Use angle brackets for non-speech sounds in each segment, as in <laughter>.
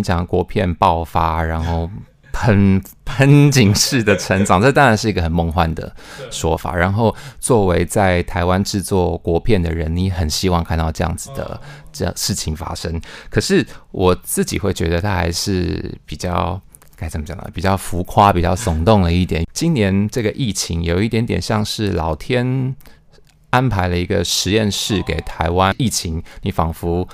你讲国片爆发，然后喷 <laughs> 喷井式的成长，这当然是一个很梦幻的说法。然后作为在台湾制作国片的人，你很希望看到这样子的这样事情发生。可是我自己会觉得，它还是比较。该怎么讲呢？比较浮夸，比较耸动了一点。今年这个疫情有一点点像是老天安排了一个实验室给台湾疫情，你仿佛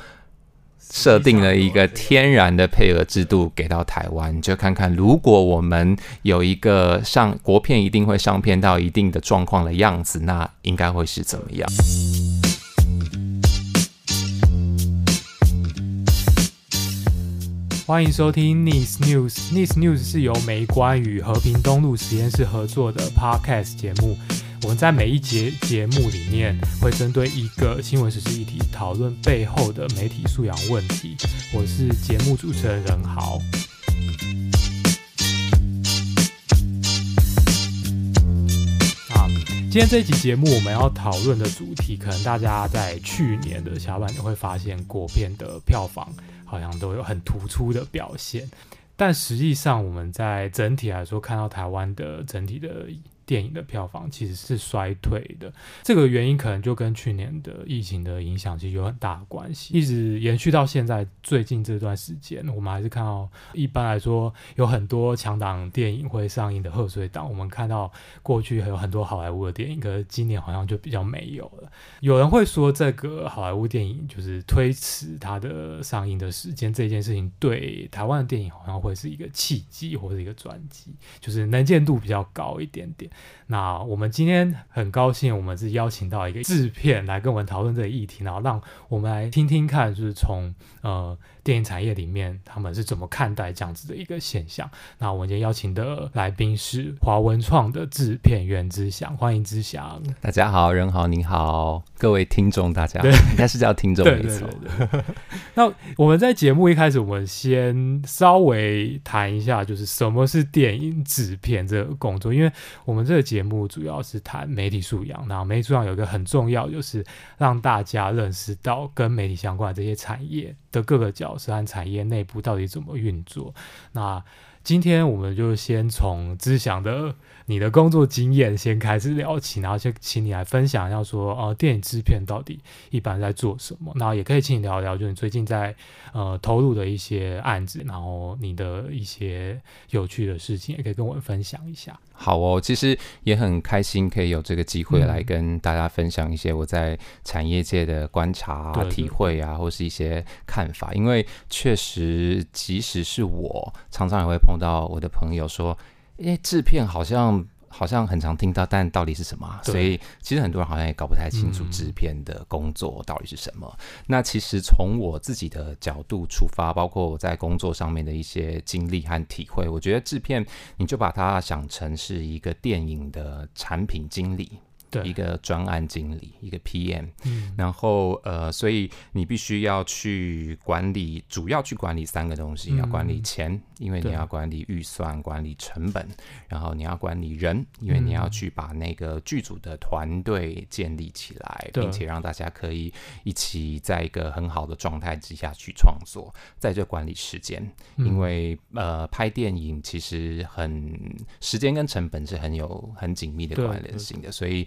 设定了一个天然的配额制度给到台湾，就看看如果我们有一个上国片一定会上片到一定的状况的样子，那应该会是怎么样？欢迎收听 Nice News。Nice News 是由美观与和平东路实验室合作的 Podcast 节目。我们在每一节节目里面会针对一个新闻时事议题讨论背后的媒体素养问题。我是节目主持人任豪。今天这一集节目我们要讨论的主题，可能大家在去年的下半年会发现国片的票房。好像都有很突出的表现，但实际上我们在整体来说看到台湾的整体的。电影的票房其实是衰退的，这个原因可能就跟去年的疫情的影响其实有很大的关系，一直延续到现在。最近这段时间，我们还是看到，一般来说有很多强档电影会上映的贺岁档。我们看到过去还有很多好莱坞的电影，可是今年好像就比较没有了。有人会说，这个好莱坞电影就是推迟它的上映的时间，这件事情对台湾的电影好像会是一个契机或者一个转机，就是能见度比较高一点点。那我们今天很高兴，我们是邀请到一个制片来跟我们讨论这个议题，然后让我们来听听看，就是从呃。电影产业里面，他们是怎么看待这样子的一个现象？那我们今天邀请的来宾是华文创的制片袁之祥，欢迎之祥。大家好，人好您好，各位听众大家好，应该是叫听众 <laughs> 没错。那我们在节目一开始，我们先稍微谈一下，就是什么是电影制片这个工作，因为我们这个节目主要是谈媒体素养，那媒体素养有一个很重要，就是让大家认识到跟媒体相关的这些产业的各个角色和产业内部到底怎么运作？那今天我们就先从知祥的你的工作经验先开始聊起，然后就请你来分享一下说，呃，电影制片到底一般在做什么？然后也可以请你聊一聊，就是你最近在呃投入的一些案子，然后你的一些有趣的事情，也可以跟我们分享一下。好哦，其实也很开心可以有这个机会来跟大家分享一些我在产业界的观察、啊、体会啊，或是一些看法。因为确实，即使是我，常常也会碰到我的朋友说：“诶，制片好像……”好像很常听到，但到底是什么啊？所以其实很多人好像也搞不太清楚制片的工作到底是什么。嗯。那其实从我自己的角度出发，包括我在工作上面的一些经历和体会，我觉得制片你就把它想成是一个电影的产品经理。一个专案经理，一个 PM，嗯，然后呃，所以你必须要去管理，主要去管理三个东西，要管理钱，因为你要管理预算，管理成本，然后你要管理人，因为你要去把那个剧组的团队建立起来，并且让大家可以一起在一个很好的状态之下去创作，在这管理时间，因为呃，拍电影其实很时间跟成本是很有很紧密的关联性的，所以。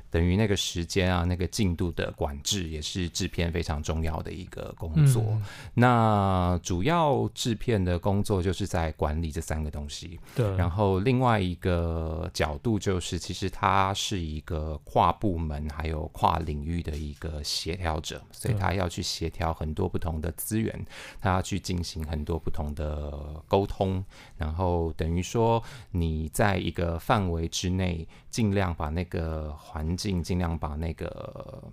等于那个时间啊，那个进度的管制也是制片非常重要的一个工作。嗯、那主要制片的工作就是在管理这三个东西。对。然后另外一个角度就是，其实它是一个跨部门还有跨领域的一个协调者，所以他要去协调很多不同的资源，他要去进行很多不同的沟通。然后等于说，你在一个范围之内，尽量把那个环境，尽量把那个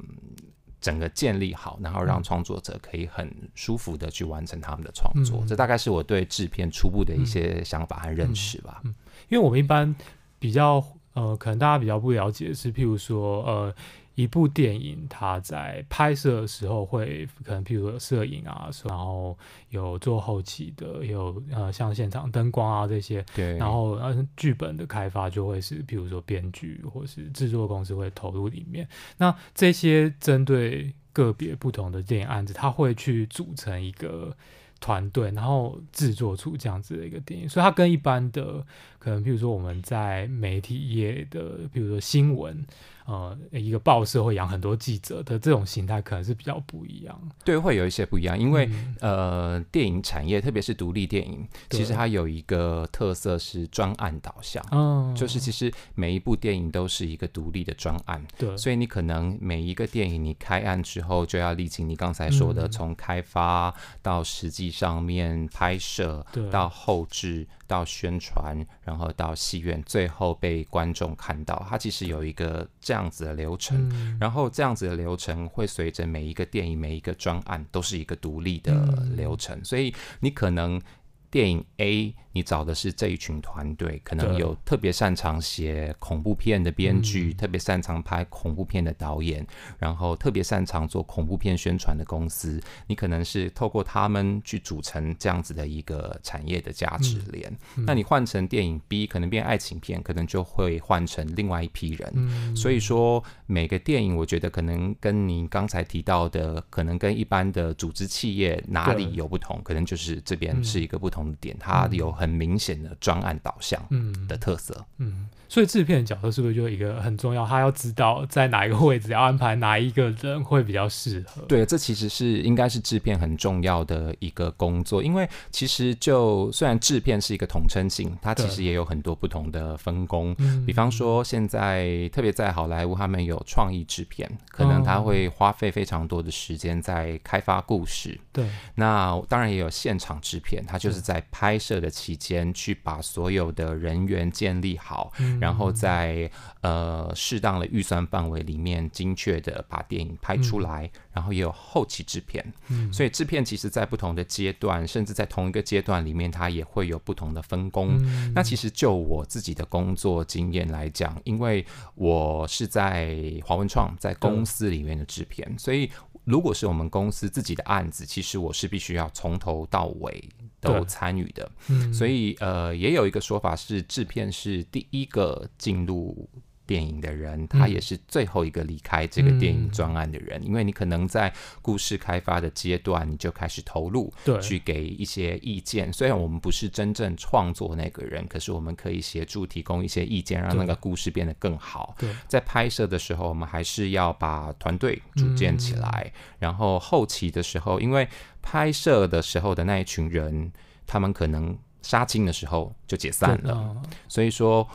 整个建立好，然后让创作者可以很舒服的去完成他们的创作。嗯、这大概是我对制片初步的一些想法和认识吧。嗯因为我们一般比较呃，可能大家比较不了解的是，譬如说呃。一部电影，它在拍摄的时候会可能，譬如说摄影啊，然后有做后期的，有呃像现场灯光啊这些，对，然后呃剧本的开发就会是，譬如说编剧或是制作公司会投入里面。那这些针对个别不同的电影案子，它会去组成一个团队，然后制作出这样子的一个电影，所以它跟一般的可能，譬如说我们在媒体业的，比如说新闻。呃，一个报社会养很多记者的这种形态，可能是比较不一样。对，会有一些不一样，因为、嗯、呃，电影产业，特别是独立电影，其实它有一个特色是专案导向。嗯，就是其实每一部电影都是一个独立的专案。对，所以你可能每一个电影你开案之后，就要历经你刚才说的，从开发到实际上面拍摄，嗯、到后置。到宣传，然后到戏院，最后被观众看到，它其实有一个这样子的流程，嗯、然后这样子的流程会随着每一个电影、每一个专案都是一个独立的流程，嗯、所以你可能电影 A。你找的是这一群团队，可能有特别擅长写恐怖片的编剧，特别擅长拍恐怖片的导演，然后特别擅长做恐怖片宣传的公司。你可能是透过他们去组成这样子的一个产业的价值链。那你换成电影 B，可能变爱情片，可能就会换成另外一批人。所以说，每个电影，我觉得可能跟您刚才提到的，可能跟一般的组织企业哪里有不同，可能就是这边是一个不同的点，它有很。很明显的专案导向的特色，嗯，嗯，所以制片的角色是不是就一个很重要？他要知道在哪一个位置要安排哪一个人会比较适合？对，这其实是应该是制片很重要的一个工作，因为其实就虽然制片是一个统称性，它其实也有很多不同的分工。比方说，现在特别在好莱坞，他们有创意制片，可能他会花费非常多的时间在开发故事。对，那当然也有现场制片，他就是在拍摄的期间去把所有的人员建立好，嗯、然后在呃适当的预算范围里面，精确的把电影拍出来，嗯、然后也有后期制片。嗯、所以制片其实在不同的阶段，甚至在同一个阶段里面，它也会有不同的分工。嗯、那其实就我自己的工作经验来讲，因为我是在华文创在公司里面的制片，嗯、所以如果是我们公司自己的案子，其实我是必须要从头到尾。都参与的，嗯、所以呃，也有一个说法是，制片是第一个进入电影的人，嗯、他也是最后一个离开这个电影专案的人，嗯、因为你可能在故事开发的阶段，你就开始投入，对，去给一些意见。虽然我们不是真正创作那个人，可是我们可以协助提供一些意见，让那个故事变得更好。对，在拍摄的时候，我们还是要把团队组建起来，嗯、然后后期的时候，因为拍摄的时候的那一群人，他们可能杀青的时候就解散了，啊、所以说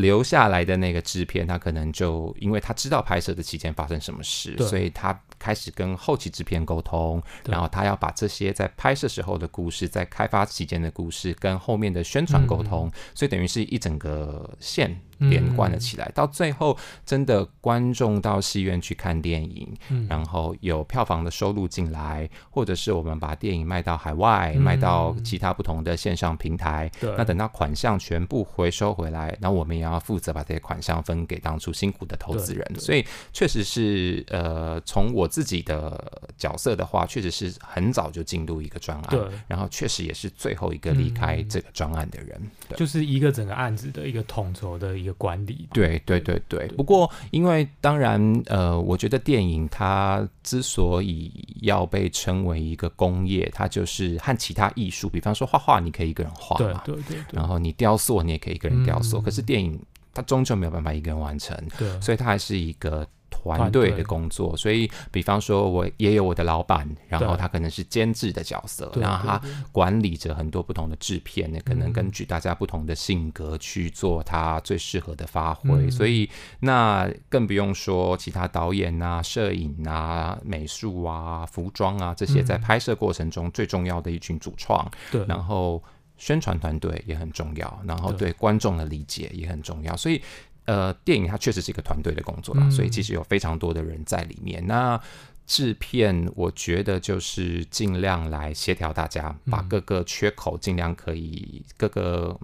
留下来的那个制片，他可能就因为他知道拍摄的期间发生什么事，所以他。开始跟后期制片沟通，然后他要把这些在拍摄时候的故事，在开发期间的故事，跟后面的宣传沟通，嗯、所以等于是一整个线连贯了起来。嗯、到最后，真的观众到戏院去看电影，嗯、然后有票房的收入进来，或者是我们把电影卖到海外，嗯、卖到其他不同的线上平台。那等到款项全部回收回来，那我们也要负责把这些款项分给当初辛苦的投资人。所以确实是呃，从我。自己的角色的话，确实是很早就进入一个专案，然后确实也是最后一个离开这个专案的人，就是一个整个案子的一个统筹的一个管理。对对对对。不过，因为当然，呃，我觉得电影它之所以要被称为一个工业，它就是和其他艺术，比方说画画，你可以一个人画嘛，对对对，对。然后你雕塑，你也可以一个人雕塑。嗯、可是电影它终究没有办法一个人完成，对，所以它还是一个。团队的工作，所以比方说，我也有我的老板，然后他可能是监制的角色，然后他管理着很多不同的制片，可能根据大家不同的性格去做他最适合的发挥。所以那更不用说其他导演啊、摄影啊、美术啊、服装啊这些，在拍摄过程中最重要的一群主创。对，然后宣传团队也很重要，然后对观众的理解也很重要，所以。呃，电影它确实是一个团队的工作啦，嗯、所以其实有非常多的人在里面。那制片，我觉得就是尽量来协调大家，嗯、把各个缺口尽量可以各个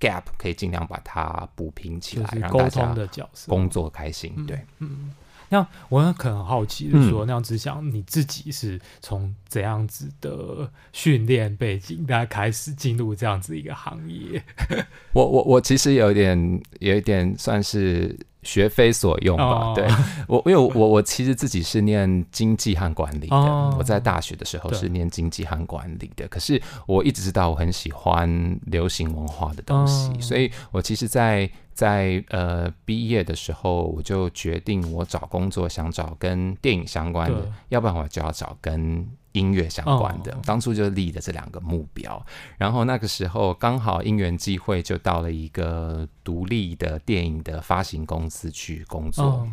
gap 可以尽量把它补平起来，让大家工作开心。对，嗯。嗯那我可能很好奇的说，嗯、那样子想你自己是从怎样子的训练背景，大家开始进入这样子一个行业？<laughs> 我我我其实有一点有一点算是。学非所用吧。哦、对我，因为我我其实自己是念经济和管理的，哦、我在大学的时候是念经济和管理的。可是我一直知道我很喜欢流行文化的东西，哦、所以我其实在，在在呃毕业的时候，我就决定我找工作想找跟电影相关的，要不然我就要找跟。音乐相关的，当初就立的这两个目标，然后那个时候刚好因缘际会，就到了一个独立的电影的发行公司去工作。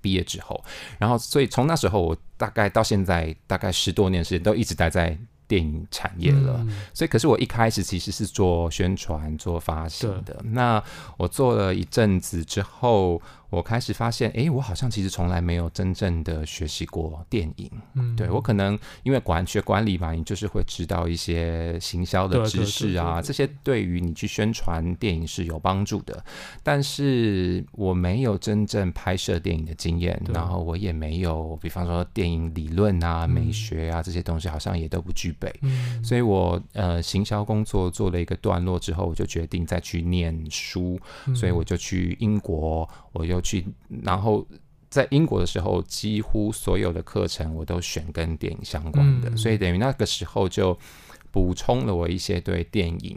毕业之后，然后所以从那时候我大概到现在大概十多年时间都一直待在电影产业了。所以可是我一开始其实是做宣传、做发行的。那我做了一阵子之后。我开始发现，哎，我好像其实从来没有真正的学习过电影。嗯，对，我可能因为管学管理嘛，你就是会知道一些行销的知识啊，这些对于你去宣传电影是有帮助的。但是我没有真正拍摄电影的经验，然后我也没有，比方说电影理论啊、嗯、美学啊这些东西，好像也都不具备。嗯，所以我呃行销工作做了一个段落之后，我就决定再去念书，嗯、所以我就去英国，我又。去，然后在英国的时候，几乎所有的课程我都选跟电影相关的，嗯、所以等于那个时候就补充了我一些对电影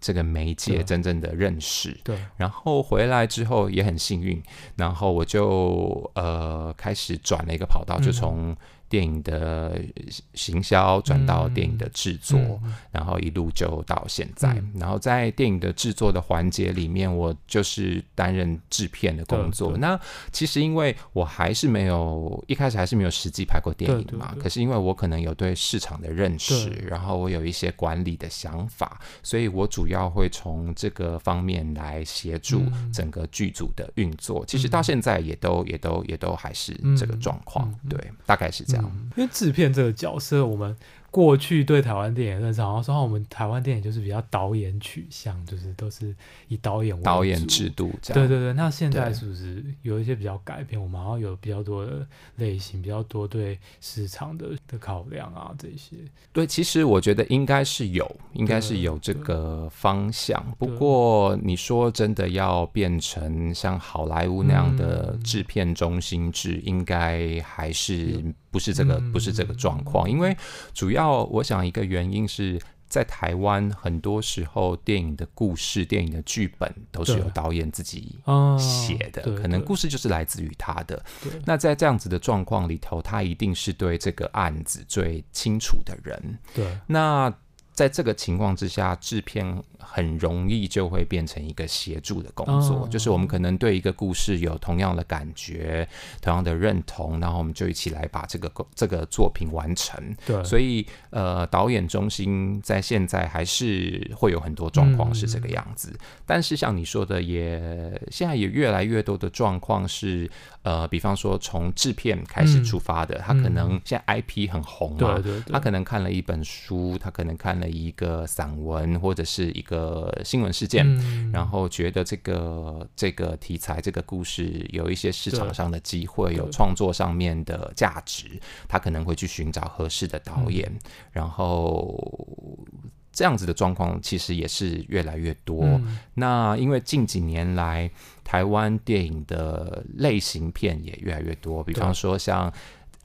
这个媒介真正的认识。对，然后回来之后也很幸运，然后我就呃开始转了一个跑道，就从。电影的行销转到电影的制作，然后一路就到现在。嗯、然后在电影的制作的环节里面，我就是担任制片的工作。那其实因为我还是没有一开始还是没有实际拍过电影嘛，可是因为我可能有对市场的认识，然后我有一些管理的想法，所以我主要会从这个方面来协助整个剧组的运作。嗯、其实到现在也都也都也都还是这个状况，对，大概是这样。嗯、因为制片这个角色，我们。过去对台湾电影认识，好像说我们台湾电影就是比较导演取向，就是都是以导演为主，导演制度这样。对对对，那现在是不是有一些比较改变？我们好像有比较多的类型，比较多对市场的的考量啊，这些。对，其实我觉得应该是有，应该是有这个方向。不过你说真的要变成像好莱坞那样的制片中心制，嗯、应该还是。不是这个，不是这个状况，因为主要我想一个原因是在台湾，很多时候电影的故事、电影的剧本都是由导演自己写的，可能故事就是来自于他的。那在这样子的状况里头，他一定是对这个案子最清楚的人。对，那。在这个情况之下，制片很容易就会变成一个协助的工作，哦、就是我们可能对一个故事有同样的感觉、同样的认同，然后我们就一起来把这个这个作品完成。对，所以呃，导演中心在现在还是会有很多状况是这个样子，嗯、但是像你说的也，也现在也越来越多的状况是。呃，比方说从制片开始出发的，嗯、他可能现在 IP 很红嘛，对对对，他可能看了一本书，他可能看了一个散文或者是一个新闻事件，嗯、然后觉得这个这个题材、这个故事有一些市场上的机会，有创作上面的价值，他可能会去寻找合适的导演，嗯、然后这样子的状况其实也是越来越多。嗯、那因为近几年来，台湾电影的类型片也越来越多，比方说像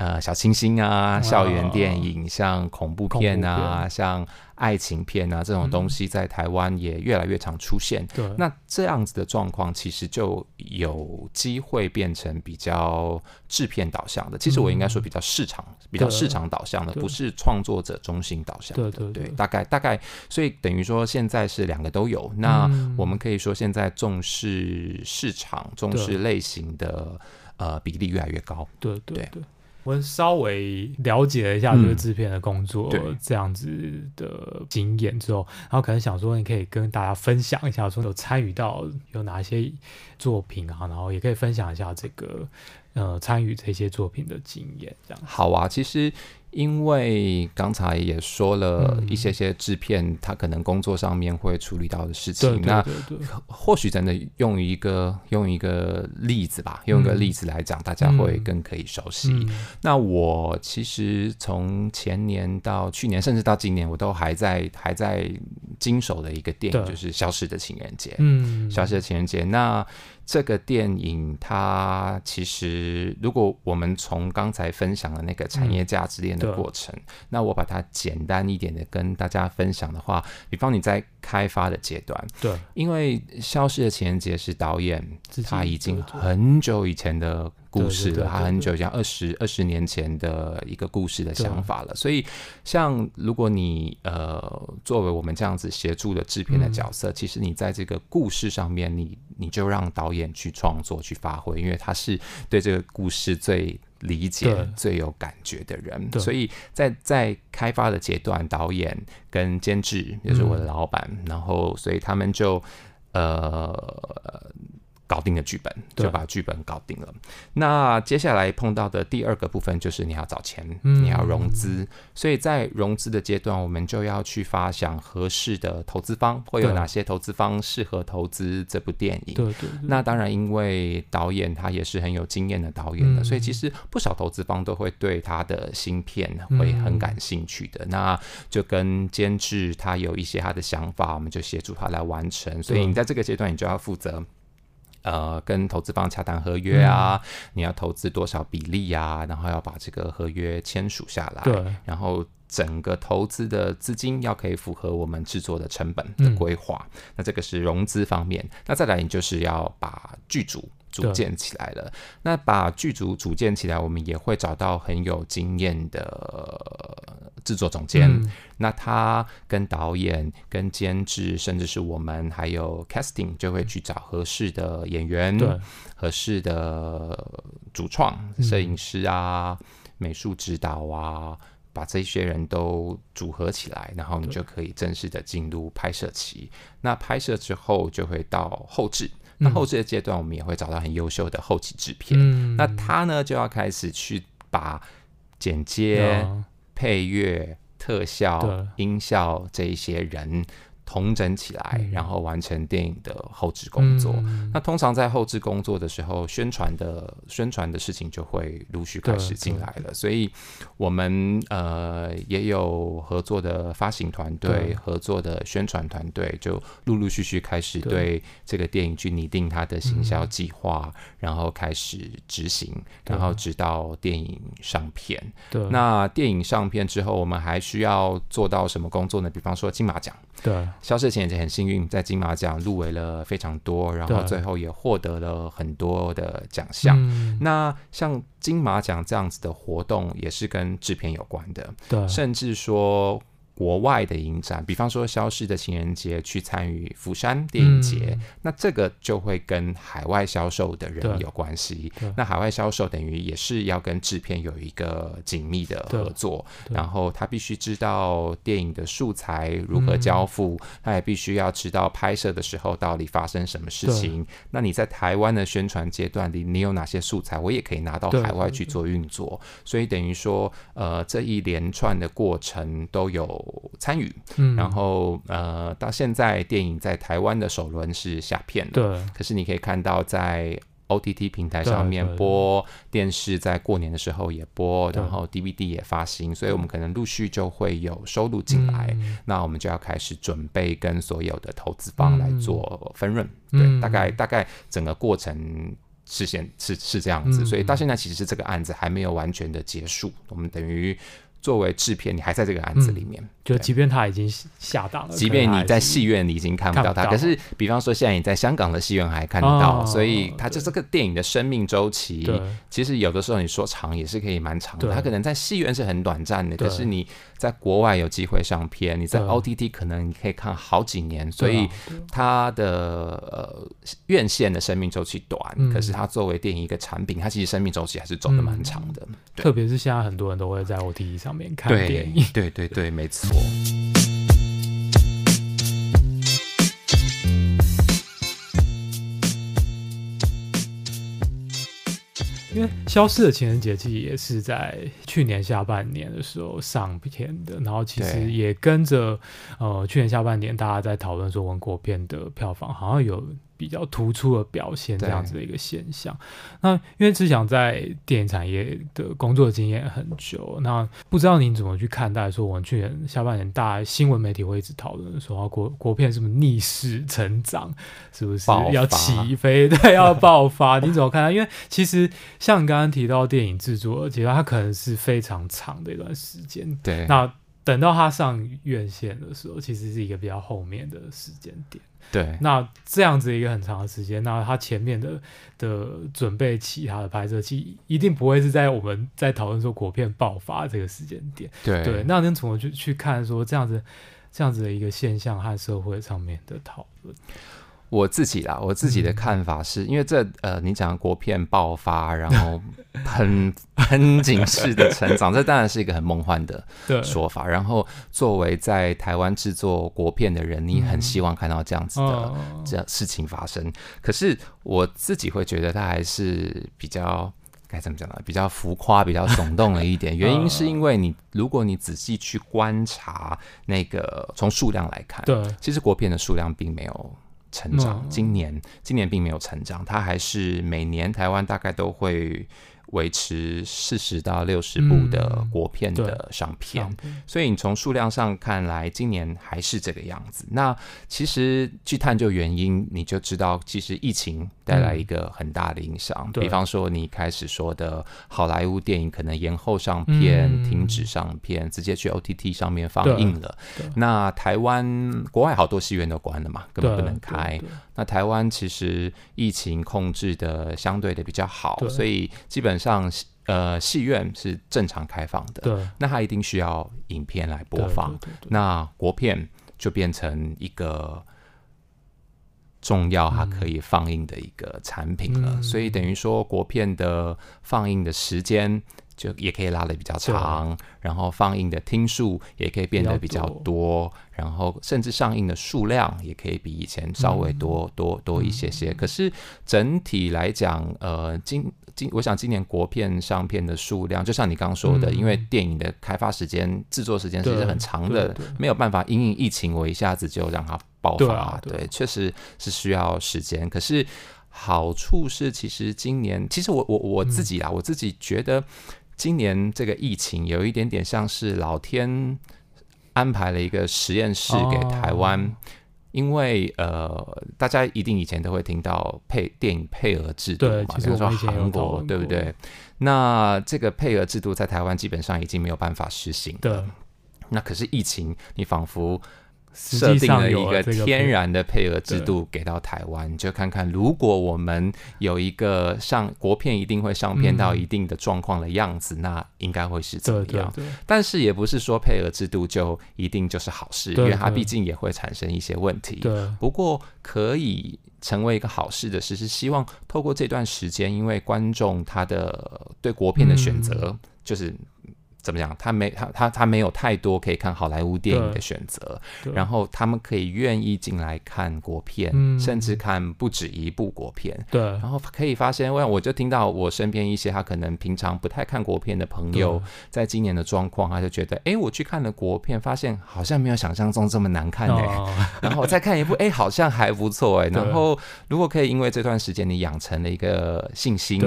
呃小清新啊、校园电影，像恐怖片啊、像爱情片啊这种东西，在台湾也越来越常出现。对，那这样子的状况，其实就有机会变成比较制片导向的。其实我应该说比较市场、比较市场导向的，不是创作者中心导向的。对对对，大概大概，所以等于说现在是两个都有。那我们可以说现在重视市场、重视类型的呃比例越来越高。对对对。我稍微了解了一下这个制片的工作，嗯、这样子的经验之后，然后可能想说，你可以跟大家分享一下，说有参与到有哪些作品啊，然后也可以分享一下这个呃参与这些作品的经验，这样。好啊，其实。因为刚才也说了一些些制片，他可能工作上面会处理到的事情。那或许真的用一个用一个例子吧，用一个例子来讲，大家会更可以熟悉。那我其实从前年到去年，甚至到今年，我都还在还在经手的一个电影，就是《消失的情人节》。嗯，《消失的情人节》那。这个电影，它其实如果我们从刚才分享的那个产业价值链的过程，嗯、那我把它简单一点的跟大家分享的话，比方你在开发的阶段，对，因为《消失的情人节》是导演他已经很久以前的故事了，他很久，像二十二十年前的一个故事的想法了，所以像如果你呃作为我们这样子协助的制片的角色，嗯、其实你在这个故事上面，你你就让导演去创作去发挥，因为他是对这个故事最理解、最有感觉的人，所以在在开发的阶段，导演跟监制也就是我的老板，嗯、然后所以他们就呃。搞定了剧本，就把剧本搞定了。那接下来碰到的第二个部分就是你要找钱，嗯、你要融资。所以在融资的阶段，我们就要去发想合适的投资方，会有哪些投资方适合投资这部电影。对对对。那当然，因为导演他也是很有经验的导演的，嗯、所以其实不少投资方都会对他的芯片会很感兴趣的。嗯、那就跟监制他有一些他的想法，我们就协助他来完成。所以你在这个阶段，你就要负责。呃，跟投资方洽谈合约啊，嗯、你要投资多少比例啊，然后要把这个合约签署下来，对，然后整个投资的资金要可以符合我们制作的成本的规划，嗯、那这个是融资方面。那再来，你就是要把剧组组建起来了。那把剧组组建起来，我们也会找到很有经验的制作总监。嗯那他跟导演、跟监制，甚至是我们还有 casting，就会去找合适的演员、对合适的主创、摄影师啊、嗯、美术指导啊，把这些人都组合起来，然后你就可以正式的进入拍摄期。那拍摄之后就会到后置，那后置的阶段，我们也会找到很优秀的后期制片。嗯、那他呢，就要开始去把剪接、嗯、配乐。特效、音效这一些人。统整起来，然后完成电影的后置工作。嗯、那通常在后置工作的时候，宣传的宣传的事情就会陆续开始进来了。所以，我们呃也有合作的发行团队、合作的宣传团队，就陆陆续续开始对这个电影去拟定它的行销计划，然后开始执行，然后直到电影上片。对那电影上片之后，我们还需要做到什么工作呢？比方说金马奖。对。消失前也很幸运，在金马奖入围了非常多，然后最后也获得了很多的奖项。嗯、那像金马奖这样子的活动，也是跟制片有关的，对，甚至说。国外的影展，比方说《消失的情人节》去参与釜山电影节，嗯、那这个就会跟海外销售的人有关系。那海外销售等于也是要跟制片有一个紧密的合作，然后他必须知道电影的素材如何交付，嗯、他也必须要知道拍摄的时候到底发生什么事情。那你在台湾的宣传阶段里，你有哪些素材，我也可以拿到海外去做运作。所以等于说，呃，这一连串的过程都有。参与，嗯、然后呃，到现在电影在台湾的首轮是下片了，对。可是你可以看到，在 OTT 平台上面播，电视在过年的时候也播，然后 DVD 也发行，所以我们可能陆续就会有收入进来。嗯、那我们就要开始准备跟所有的投资方来做分润，嗯、对，大概大概整个过程是现是是这样子，嗯、所以到现在其实这个案子还没有完全的结束，我们等于。作为制片，你还在这个案子里面，嗯、就即便他已经下档了，即便你在戏院你已经看不到他，可是比方说现在你在香港的戏院还看得到，哦、所以他就这个电影的生命周期，其实有的时候你说长也是可以蛮长的，他可能在戏院是很短暂的，对。可是你在国外有机会上片，你在 OTT 可能你可以看好几年，所以它的呃院线的生命周期短，嗯、可是它作为电影一个产品，它其实生命周期还是走得蛮长的，嗯、特别是现在很多人都会在 OTT 上面。看电影，<laughs> 对对对对，没错。因为《消失的情人节》其实也是在去年下半年的时候上片的，然后其实也跟着呃去年下半年大家在讨论说文国片的票房好像有。比较突出的表现这样子的一个现象。那因为志祥在电影产业的工作经验很久，那不知道您怎么去看待说我们去年下半年大新闻媒体会一直讨论说国国片是不是逆势成长，是不是要起飞，<laughs> 对，要爆发？你怎么看？因为其实像你刚刚提到电影制作，其实它可能是非常长的一段时间。对，那。等到他上院线的时候，其实是一个比较后面的时间点。对，那这样子一个很长的时间，那他前面的的准备期，他的拍摄期，一定不会是在我们在讨论说国片爆发这个时间点。对，对，那您怎么去去看说这样子这样子的一个现象和社会上面的讨论？我自己啦，我自己的看法是、嗯、因为这呃，你讲国片爆发，然后 <laughs> 很喷井式的成长，这当然是一个很梦幻的说法。然后作为在台湾制作国片的人，你很希望看到这样子的、嗯、这样事情发生。可是我自己会觉得它还是比较该怎么讲呢？比较浮夸，比较耸动了一点。原因是因为你如果你仔细去观察那个从数量来看，对，其实国片的数量并没有。成长，今年今年并没有成长，它还是每年台湾大概都会。维持四十到六十部的国片的上片，嗯、所以你从数量上看来，今年还是这个样子。那其实去探究原因，你就知道，其实疫情带来一个很大的影响。嗯、比方说，你开始说的好莱坞电影可能延后上片、嗯、停止上片，直接去 OTT 上面放映了。那台湾国外好多戏院都关了嘛，根本不能开。那台湾其实疫情控制的相对的比较好，所以基本上呃戏院是正常开放的。对，那它一定需要影片来播放。对对对对，那国片就变成一个重要它可以放映的一个产品了。嗯、所以等于说国片的放映的时间。就也可以拉的比较长，然后放映的听数也可以变得比较多，然后甚至上映的数量也可以比以前稍微多多多一些些。可是整体来讲，呃，今今我想今年国片上片的数量，就像你刚刚说的，因为电影的开发时间、制作时间其实很长的，没有办法因应疫情，我一下子就让它爆发。对，确实是需要时间。可是好处是，其实今年其实我我我自己啊，我自己觉得。今年这个疫情有一点点像是老天安排了一个实验室给台湾，哦、因为呃，大家一定以前都会听到配电影配额制度嘛，比如说韩国，对不对？那这个配额制度在台湾基本上已经没有办法实行了。对，那可是疫情，你仿佛。设定了一个天然的配额制度给到台湾，你就看看如果我们有一个上国片一定会上片到一定的状况的样子，嗯、那应该会是怎么样？对对对，但是也不是说配额制度就一定就是好事，因为它毕竟也会产生一些问题。对，不过可以成为一个好事的事，是希望透过这段时间，因为观众他的对国片的选择、嗯、就是。怎么讲？他没他他他没有太多可以看好莱坞电影的选择，然后他们可以愿意进来看国片，嗯、甚至看不止一部国片。对，然后可以发现，我我就听到我身边一些他可能平常不太看国片的朋友，在今年的状况，他就觉得，哎，我去看了国片，发现好像没有想象中这么难看哎、欸，哦、然后再看一部，哎，好像还不错哎、欸。然后如果可以，因为这段时间你养成了一个信心，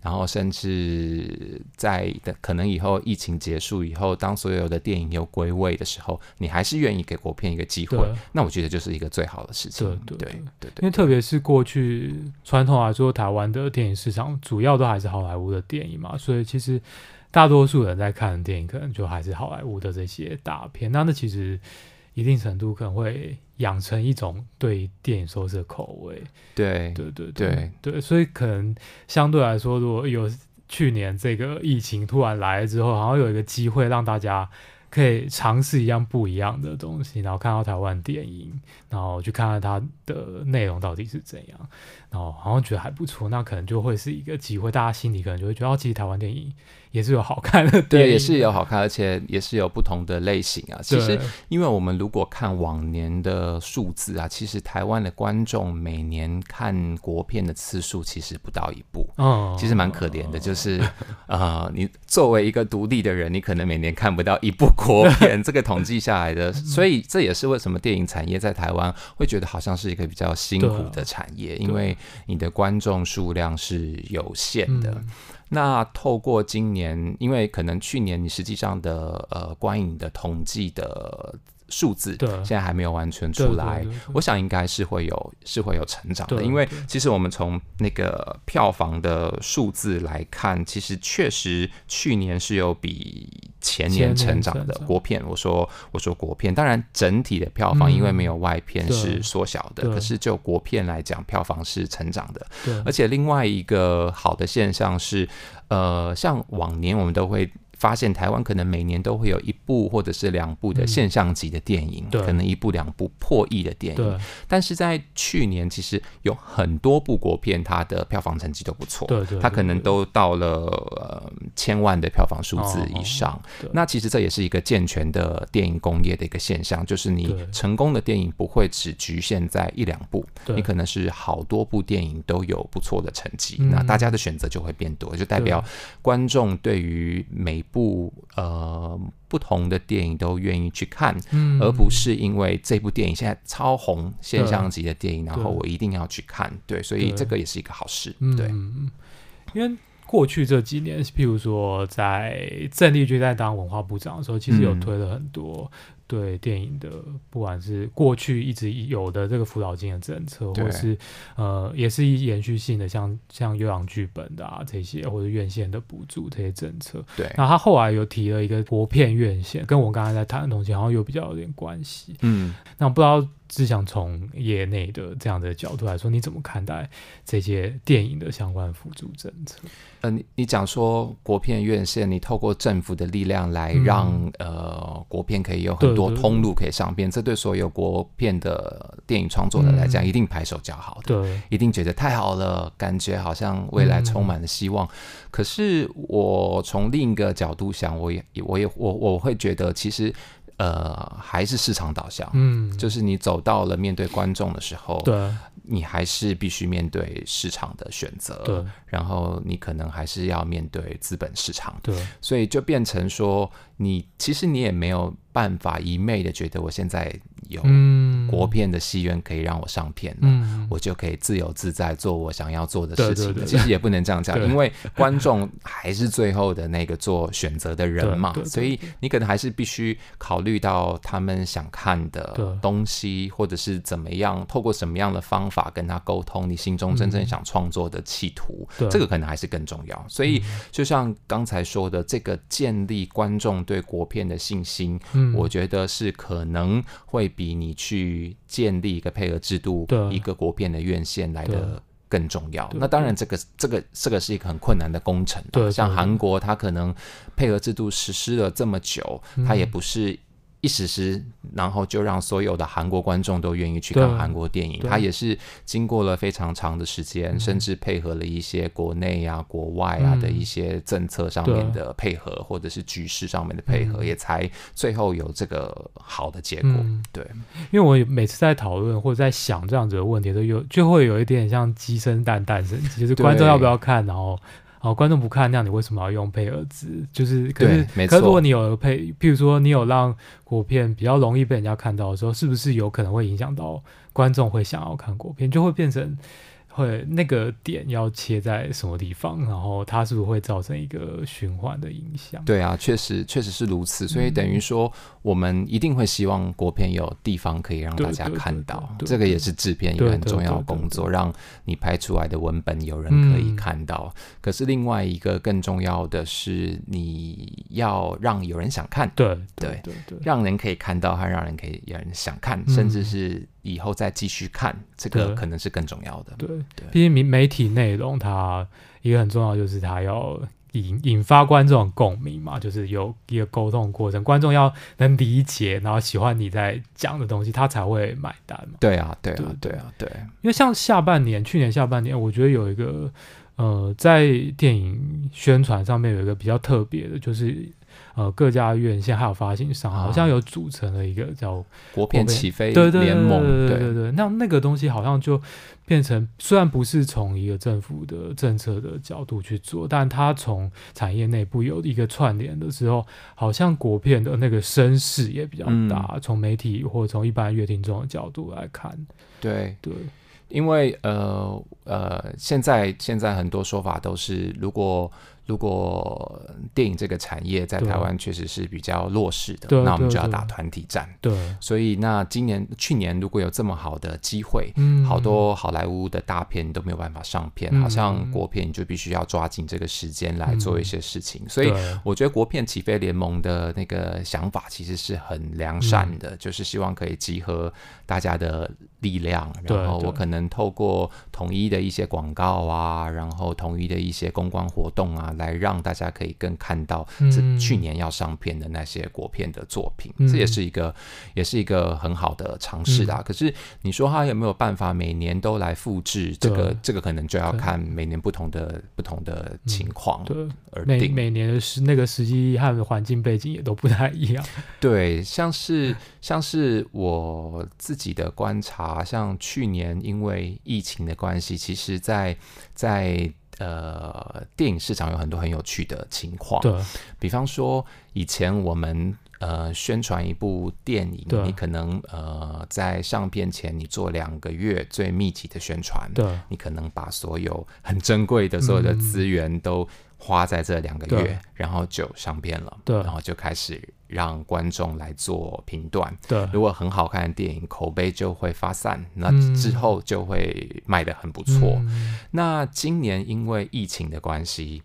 然后甚至在的可能以后疫情。结束以后，当所有的电影又归位的时候，你还是愿意给国片一个机会，那我觉得就是一个最好的事情。对对对，对，因为特别是过去传统来说，台湾的电影市场主要都还是好莱坞的电影嘛，所以其实大多数人在看的电影可能就还是好莱坞的这些大片。那那其实一定程度可能会养成一种对电影收视的口味。对对对对对，对，所以可能相对来说，如果有。去年这个疫情突然来了之后，好像有一个机会让大家可以尝试一样不一样的东西，然后看到台湾电影，然后去看看它的内容到底是怎样，然后好像觉得还不错，那可能就会是一个机会，大家心里可能就会觉得，哦，其实台湾电影也是有好看的，对，也是有好看，而且也是有不同的类型啊。其实，因为我们如果看往年的数字啊，其实台湾的观众每年看国片的次数其实不到一部，哦，其实蛮可怜的。就是，呃，你作为一个独立的人，你可能每年看不到一部国片，<laughs> 这个统计下来的，所以这也是为什么电影产业在台湾会觉得好像是一个比较辛苦的产业，因为你的观众数量是有限的。嗯那透过今年，因为可能去年你实际上的呃观影的统计的数字，对，现在还没有完全出来，对对对对，我想应该是会有是会有成长的，因为其实我们从那个票房的数字来看，其实确实去年是有比。前年成长的国片，我说我说国片，当然整体的票房因为没有外片是缩小的，可是就国片来讲，票房是成长的。而且另外一个好的现象是，呃，像往年我们都会。发现台湾可能每年都会有一部或者是两部的现象级的电影，嗯、可能一部两部破亿的电影。但是在去年，其实有很多部国片，它的票房成绩都不错。对对，对，它可能都到了呃千万的票房数字以上。那其实这也是一个健全的电影工业的一个现象，就是你成功的电影不会只局限在一两部，你可能是好多部电影都有不错的成绩。那大家的选择就会变多，就代表观众对于每部呃不同的电影都愿意去看，嗯，而不是因为这部电影现在超红现象级的电影，然后我一定要去看，对，所以这个也是一个好事，对。嗯，因为过去这几年，譬如说在郑丽君在当文化部长的时候，其实有推了很多。对电影的，不管是过去一直有的这个辅导金的政策，或是呃，也是一延续性的像，像像优良剧本的啊这些，或者院线的补助这些政策。对，那他后来有提了一个国片院线，跟我刚才在谈的东西好像又比较有点关系。嗯，那我不知道。是想从业内的这样的角度来说，你怎么看待这些电影的相关辅助政策？呃，你你讲说国片院线，你透过政府的力量来让、嗯、呃国片可以有很多通路可以上片，这对所有国片的电影创作者来讲，一定拍手叫好的，对、嗯，一定觉得太好了，感觉好像未来充满了希望。嗯、可是我从另一个角度想，我也我也我我会觉得其实。呃，还是市场导向，嗯，就是你走到了面对观众的时候，对，你还是必须面对市场的选择，对，然后你可能还是要面对资本市场，对，所以就变成说，你其实你也没有办法一昧的觉得我现在。有国片的戏院可以让我上片了，嗯，我就可以自由自在做我想要做的事情。其实也不能这样讲，因为观众还是最后的那个做选择的人嘛，所以你可能还是必须考虑到他们想看的东西，或者是怎么样，透过什么样的方法跟他沟通，你心中真正想创作的企图，这个可能还是更重要。所以就像刚才说的，这个建立观众对国片的信心，我觉得是可能会。比你去建立一个配额制度，一个国片的院线来的更重要。那当然，这个这个这个是一个很困难的工程。对，像韩国，它可能配额制度实施了这么久，它也不是。一实施，然后就让所有的韩国观众都愿意去看韩国电影。它也是经过了非常长的时间，甚至配合了一些国内啊、国外啊的一些政策上面的配合，或者是局势上面的配合，也才最后有这个好的结果。对，因为我每次在讨论或者在想这样子的问题，都有就会有一点像鸡生蛋，蛋生鸡，就是观众要不要看，然后。哦，观众不看，那你为什么要用配额制？就是，可是，可是如果你有配，譬如说你有让国片比较容易被人家看到的时候，是不是有可能会影响到观众会想要看国片，就会变成？会那个点要切在什么地方，然后它是不是会造成一个循环的影响？对啊，确实确实是如此。所以等于说，我们一定会希望国片有地方可以让大家看到，这个也是制片一个很重要的工作，让你拍出来的文本有人可以看到。嗯、可是另外一个更重要的是，你要让有人想看，对对对对，让人可以看到，还让人可以有人想看，嗯、甚至是。以后再继续看，这个可能是更重要的。对，对，毕竟媒媒体内容它一个很重要，就是它要引引发观众共鸣嘛，就是有一个沟通过程，观众要能理解，然后喜欢你在讲的东西，他才会买单嘛。对啊，对啊，对啊，对。因为像下半年，去年下半年，我觉得有一个呃，在电影宣传上面有一个比较特别的，就是。呃，各家院线还有发行商，好像有组成了一个叫国片起飞联盟，对对对对，那那个东西好像就变成，虽然不是从一个政府的政策的角度去做，但它从产业内部有一个串联的时候，好像国片的那个声势也比较大。从、嗯、媒体或者从一般乐听众的角度来看，对对，因为呃呃，现在现在很多说法都是如果。如果电影这个产业在台湾确实是比较弱势的，那我们就要打团体战。对，所以那今年、去年如果有这么好的机会，嗯，好多好莱坞的大片都没有办法上片，嗯、好像国片你就必须要抓紧这个时间来做一些事情。嗯、所以我觉得国片起飞联盟的那个想法其实是很良善的，嗯、就是希望可以集合大家的力量，然后我可能透过统一的一些广告啊，然后统一的一些公关活动啊。来让大家可以更看到这去年要上片的那些国片的作品，嗯、这也是一个也是一个很好的尝试啦。嗯、可是你说他有没有办法每年都来复制这个？这个可能就要看每年不同的不同的情况而定。每每年的时那个时机和环境背景也都不太一样。<laughs> 对，像是像是我自己的观察，像去年因为疫情的关系，其实在在。呃，电影市场有很多很有趣的情况，对，比方说以前我们呃宣传一部电影，你可能呃在上片前你做两个月最密集的宣传，对，你可能把所有很珍贵的所有的资源都花在这两个月，然后就上片了，对，然后就开始。让观众来做评断，对，如果很好看的电影，口碑就会发散，那之后就会卖得很不错。嗯、那今年因为疫情的关系。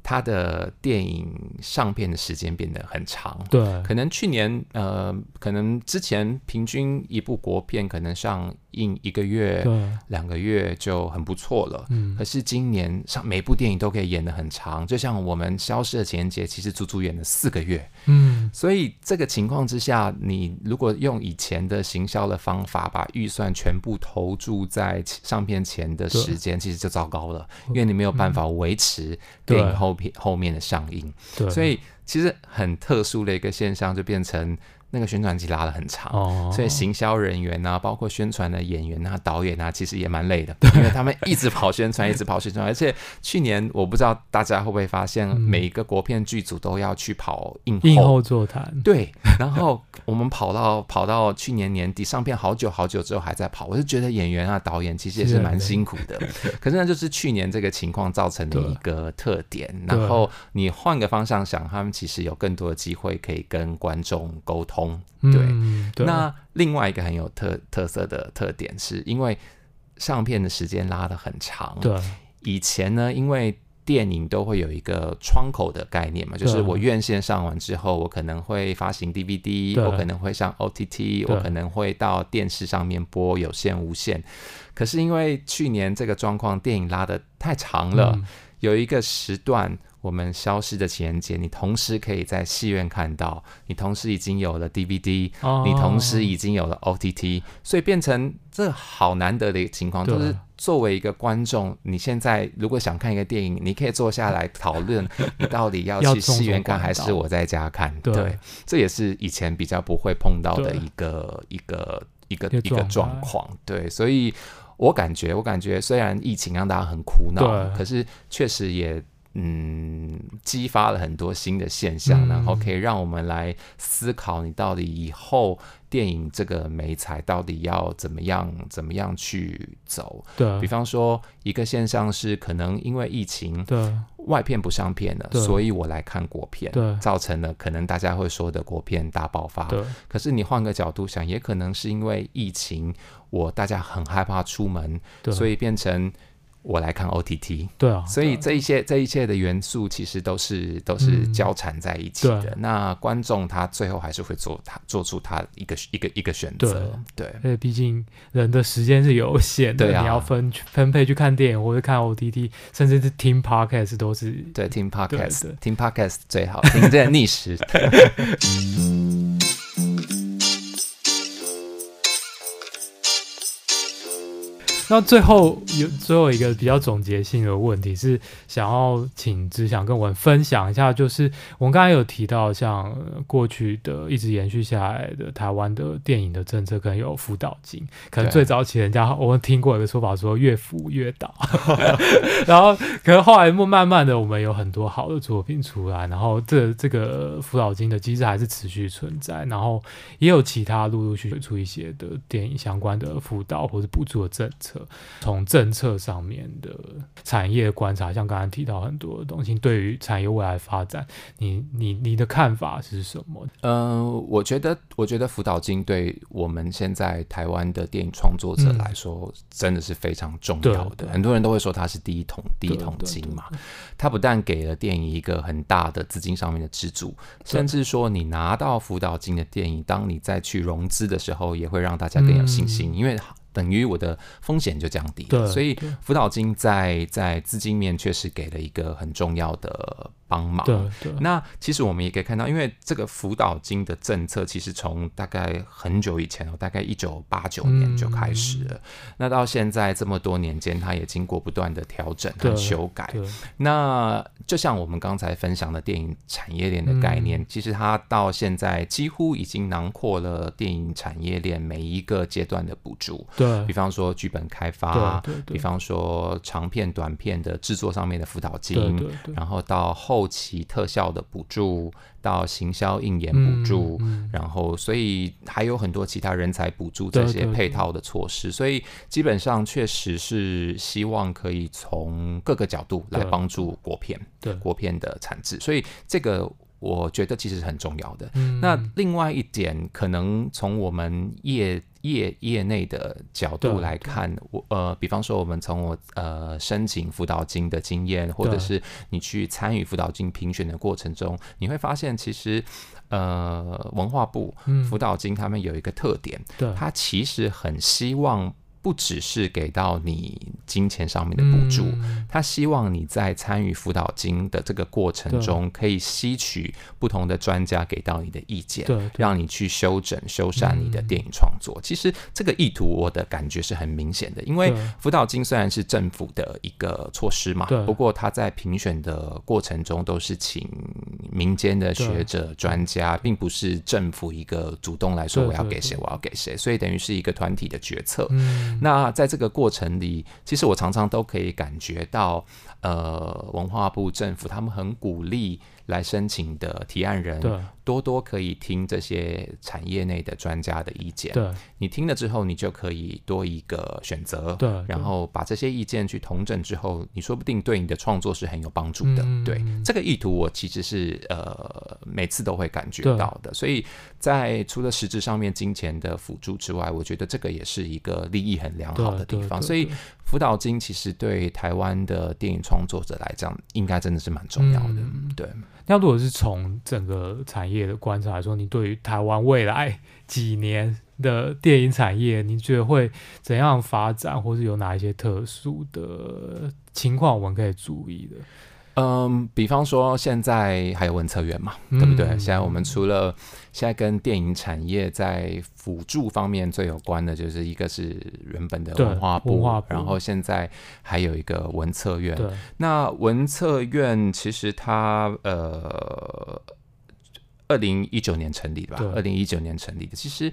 他的电影上片的时间变得很长，对，可能去年呃，可能之前平均一部国片可能上映一个月、两个月就很不错了，嗯，可是今年上每部电影都可以演的很长，就像我们《消失的情人节》其实足足演了四个月，嗯，所以这个情况之下，你如果用以前的行销的方法，把预算全部投注在上片前的时间，其实就糟糕了，因为你没有办法维持电影后片。后面的上映，对。所以其实很特殊的一个现象，就变成。那个宣传期拉的很长，哦、所以行销人员啊，包括宣传的演员啊、导演啊，其实也蛮累的，对因为他们一直跑宣传，<laughs> 一直跑宣传。而且去年我不知道大家会不会发现，每一个国片剧组都要去跑映后，映后座谈。对，然后我们跑到 <laughs> 跑到去年年底上片好久好久之后还在跑，我就觉得演员啊、导演其实也是蛮辛苦的。<laughs> 可是那就是去年这个情况造成的一个特点。然后你换个方向想，他们其实有更多的机会可以跟观众沟通。对，嗯、对，那另外一个很有特特色的特点，是因为上片的时间拉得很长。对，以前呢，因为电影都会有一个窗口的概念嘛，就是我院线上完之后，我可能会发行 DVD，我可能会上 OTT，我可能会到电视上面播有线、无线。可是因为去年这个状况，电影拉得太长了，嗯、有一个时段。我们消失的情人节，你同时可以在戏院看到，你同时已经有了 DVD，、哦、你同时已经有了 OTT，所以变成这好难得的一个情况。就是作为一个观众，你现在如果想看一个电影，你可以坐下来讨论，你到底要 <laughs> 去戏院看还是我在家看？对，对，这也是以前比较不会碰到的一个一个一个一个状况。对，所以我感觉，我感觉虽然疫情让大家很苦恼，可是确实也。嗯，激发了很多新的现象，嗯、然后可以让我们来思考，你到底以后电影这个媒材到底要怎么样，怎么样去走？对，比方说一个现象是，可能因为疫情，对外片不上片了，所以我来看国片，对造成了可能大家会说的国片大爆发。对，可是你换个角度想，也可能是因为疫情，我大家很害怕出门，对所以变成。我来看 OTT，对啊，所以这一些这一切的元素其实都是都是交缠在一起的。嗯、那观众他最后还是会做他做出他一个一个一个选择，对，因为毕竟人的时间是有限的，对啊、你要分分配去看电影或者看 OTT，甚至是听 Podcast 都是对，听 Podcast 听 Podcast 最好听这逆时。那最后有最后一个比较总结性的问题是，想要请只想跟我们分享一下，就是我们刚才有提到，像过去的一直延续下来的台湾的电影的政策，可能有辅导金，可能最早期人家我们听过一个说法说越辅越导，<laughs> 然后可能后来慢慢的我们有很多好的作品出来，然后这这个辅导金的机制还是持续存在，然后也有其他陆陆续续出一些的电影相关的辅导或者补助的政策。从政策上面的产业观察，像刚才提到很多的东西，对于产业未来发展，你你你的看法是什么？嗯、呃，我觉得，我觉得辅导金对我们现在台湾的电影创作者来说，真的是非常重要的。嗯、很多人都会说它是第一桶第一桶金嘛，它不但给了电影一个很大的资金上面的支柱，甚至说你拿到辅导金的电影，当你再去融资的时候，也会让大家更有信心，嗯、因为。等于我的风险就降低了，所以辅导金在在资金面确实给了一个很重要的帮忙。对对，那其实我们也可以看到，因为这个辅导金的政策其实从大概很久以前哦，大概一九八九年就开始了。嗯、那到现在这么多年间，它也经过不断的调整和修改。那就像我们刚才分享的电影产业链的概念，嗯、其实它到现在几乎已经囊括了电影产业链每一个阶段的补助。对，比方说剧本开发，对对对，比方说长片、短片的制作上面的辅导金，然后到后。后期特效的补助到行销应援补助，嗯。嗯、然后所以还有很多其他人才补助这些配套的措施，对对对，所以基本上确实是希望可以从各个角度来帮助国片，对。国片的产制，所以这个我觉得其实是很重要的。嗯、那另外一点，可能从我们业业业内的角度来看，我呃，比方说我们从我呃申请辅导金的经验，或者是你去参与辅导金评选的过程中，你会发现其实呃文化部辅导金他们有一个特点，对，他其实很希望。不只是给到你金钱上面的补助，嗯、他希望你在参与辅导金的这个过程中，可以吸取不同的专家给到你的意见，对，让你去修整、修缮你的电影创作。嗯、其实这个意图，我的感觉是很明显的，因为辅导金虽然是政府的一个措施嘛，不过他在评选的过程中都是请民间的学者、专家，并不是政府一个主动来说我要给谁，我要给谁，所以等于是一个团体的决策。嗯那在这个过程里，其实我常常都可以感觉到，呃，文化部政府他们很鼓励来申请的提案人，多多可以听这些产业内的专家的意见。对，你听了之后，你就可以多一个选择。对，然后把这些意见去统整之后，你说不定对你的创作是很有帮助的。嗯、对，这个意图我其实是呃每次都会感觉到的。所以在除了实质上面金钱的辅助之外，我觉得这个也是一个利益很良好的地方。所以辅导金其实对台湾的电影创作者来讲，应该真的是蛮重要的。嗯、对。那如果是从整个产业的观察来说，你对于台湾未来几年的电影产业，你觉得会怎样发展，或是有哪一些特殊的情况我们可以注意的？嗯，比方说现在还有文策院嘛，嗯、对不对？现在我们除了现在跟电影产业在辅助方面最有关的，就是一个是原本的文化部，化部然后现在还有一个文策院。那文策院其实它呃，二零一九年成立的吧？二零一九年成立的。其实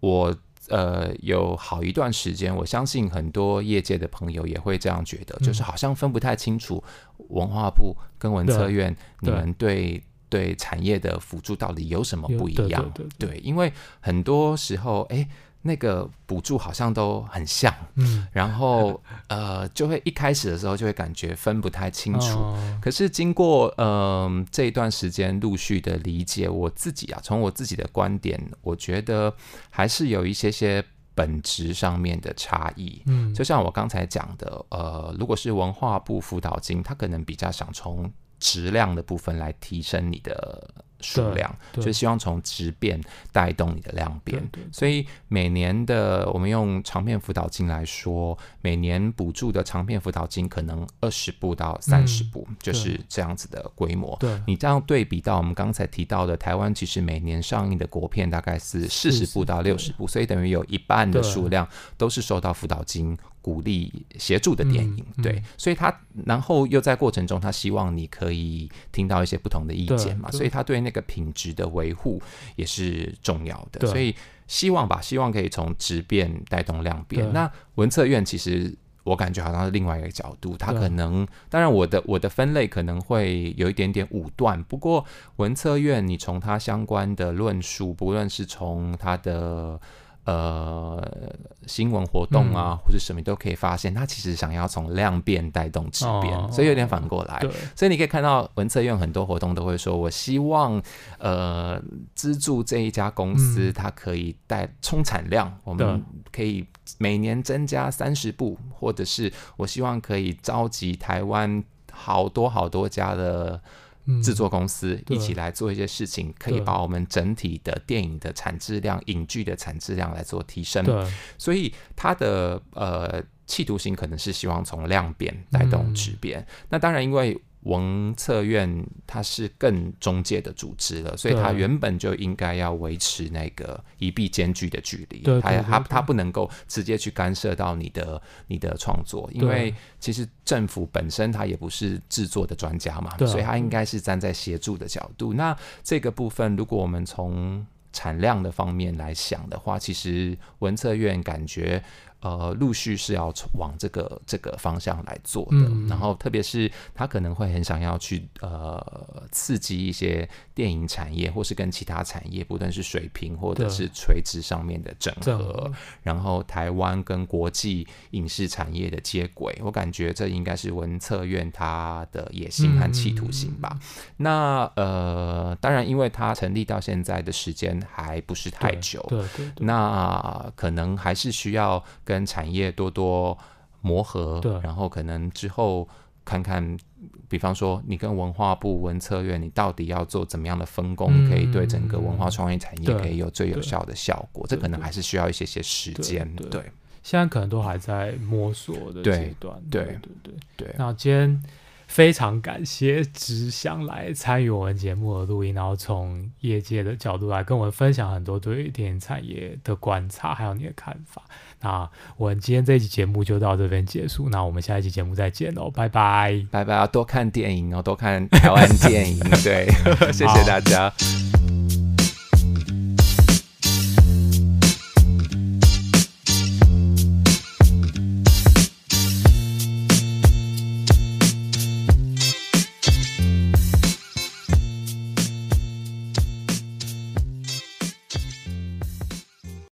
我。呃，有好一段时间，我相信很多业界的朋友也会这样觉得，嗯、就是好像分不太清楚文化部跟文策院，你们对对，产业的辅助到底有什么不一样？对，对，对，对，因为很多时候，哎。那个补助好像都很像，嗯，然后呃，就会一开始的时候就会感觉分不太清楚。哦、可是经过嗯、呃、这一段时间陆续的理解，我自己啊，从我自己的观点，我觉得还是有一些些本质上面的差异。嗯，就像我刚才讲的，呃，如果是文化部辅导金，他可能比较想从质量的部分来提升你的数量，就希望从质变带动你的量变。所以每年的我们用长片辅导金来说，每年补助的长片辅导金可能二十部到三十部，嗯，就是这样子的规模。对，你这样对比到我们刚才提到的台湾，其实每年上映的国片大概是四十部到六十部，所以等于有一半的数量都是受到辅导金鼓励协助的电影。嗯嗯，对，所以他然后又在过程中，他希望你可以听到一些不同的意见嘛，所以他对那个品质的维护也是重要的。所以希望吧，希望可以从质变带动量变。那文策院其实我感觉好像是另外一个角度，他可能当然我的我的分类可能会有一点点武断，不过文策院你从他相关的论述，不论是从他的。呃，新闻活动啊，或者什么都可以发现，他其实想要从量变带动质变，哦，所以有点反过来。所以你可以看到文策院很多活动都会说，我希望呃资助这一家公司，它可以带冲产量，嗯，我们可以每年增加三十部，或者是我希望可以召集台湾好多好多家的。制作公司一起来做一些事情，可以把我们整体的电影的产质量、影剧的产质量来做提升。所以它的呃企图心可能是希望从量变带动质变。那当然，因为文策院它是更中介的组织了，所以它原本就应该要维持那个一臂间距的距离。它它它不能够直接去干涉到你的你的创作，因为其实政府本身它也不是制作的专家嘛，所以它应该是站在协助的角度。那这个部分，如果我们从产量的方面来想的话，其实文策院感觉。呃，陆续是要往这个这个方向来做的，嗯、然后特别是他可能会很想要去呃刺激一些电影产业，或是跟其他产业，不论是水平或者是垂直上面的整合，然后台湾跟国际影视产业的接轨，我感觉这应该是文策院他的野心和企图心吧。嗯、那呃，当然，因为他成立到现在的时间还不是太久，对对，对对，那可能还是需要。跟产业多多磨合，对，然后可能之后看看，比方说你跟文化部文策院，你到底要做怎么样的分工，嗯，可以对整个文化创意产业可以有最有效的效果。这可能还是需要一些些时间，对，现在可能都还在摸索的阶段，对，对，对，对，那今天非常感谢之翔来参与我们节目的录音，然后从业界的角度来跟我们分享很多对电影产业的观察，还有你的看法。那我们今天这一期节目就到这边结束，那我们下一期节目再见喽，拜拜，拜拜，要多看电影哦，多看台湾电影，<laughs> 对，<laughs> 谢谢大家。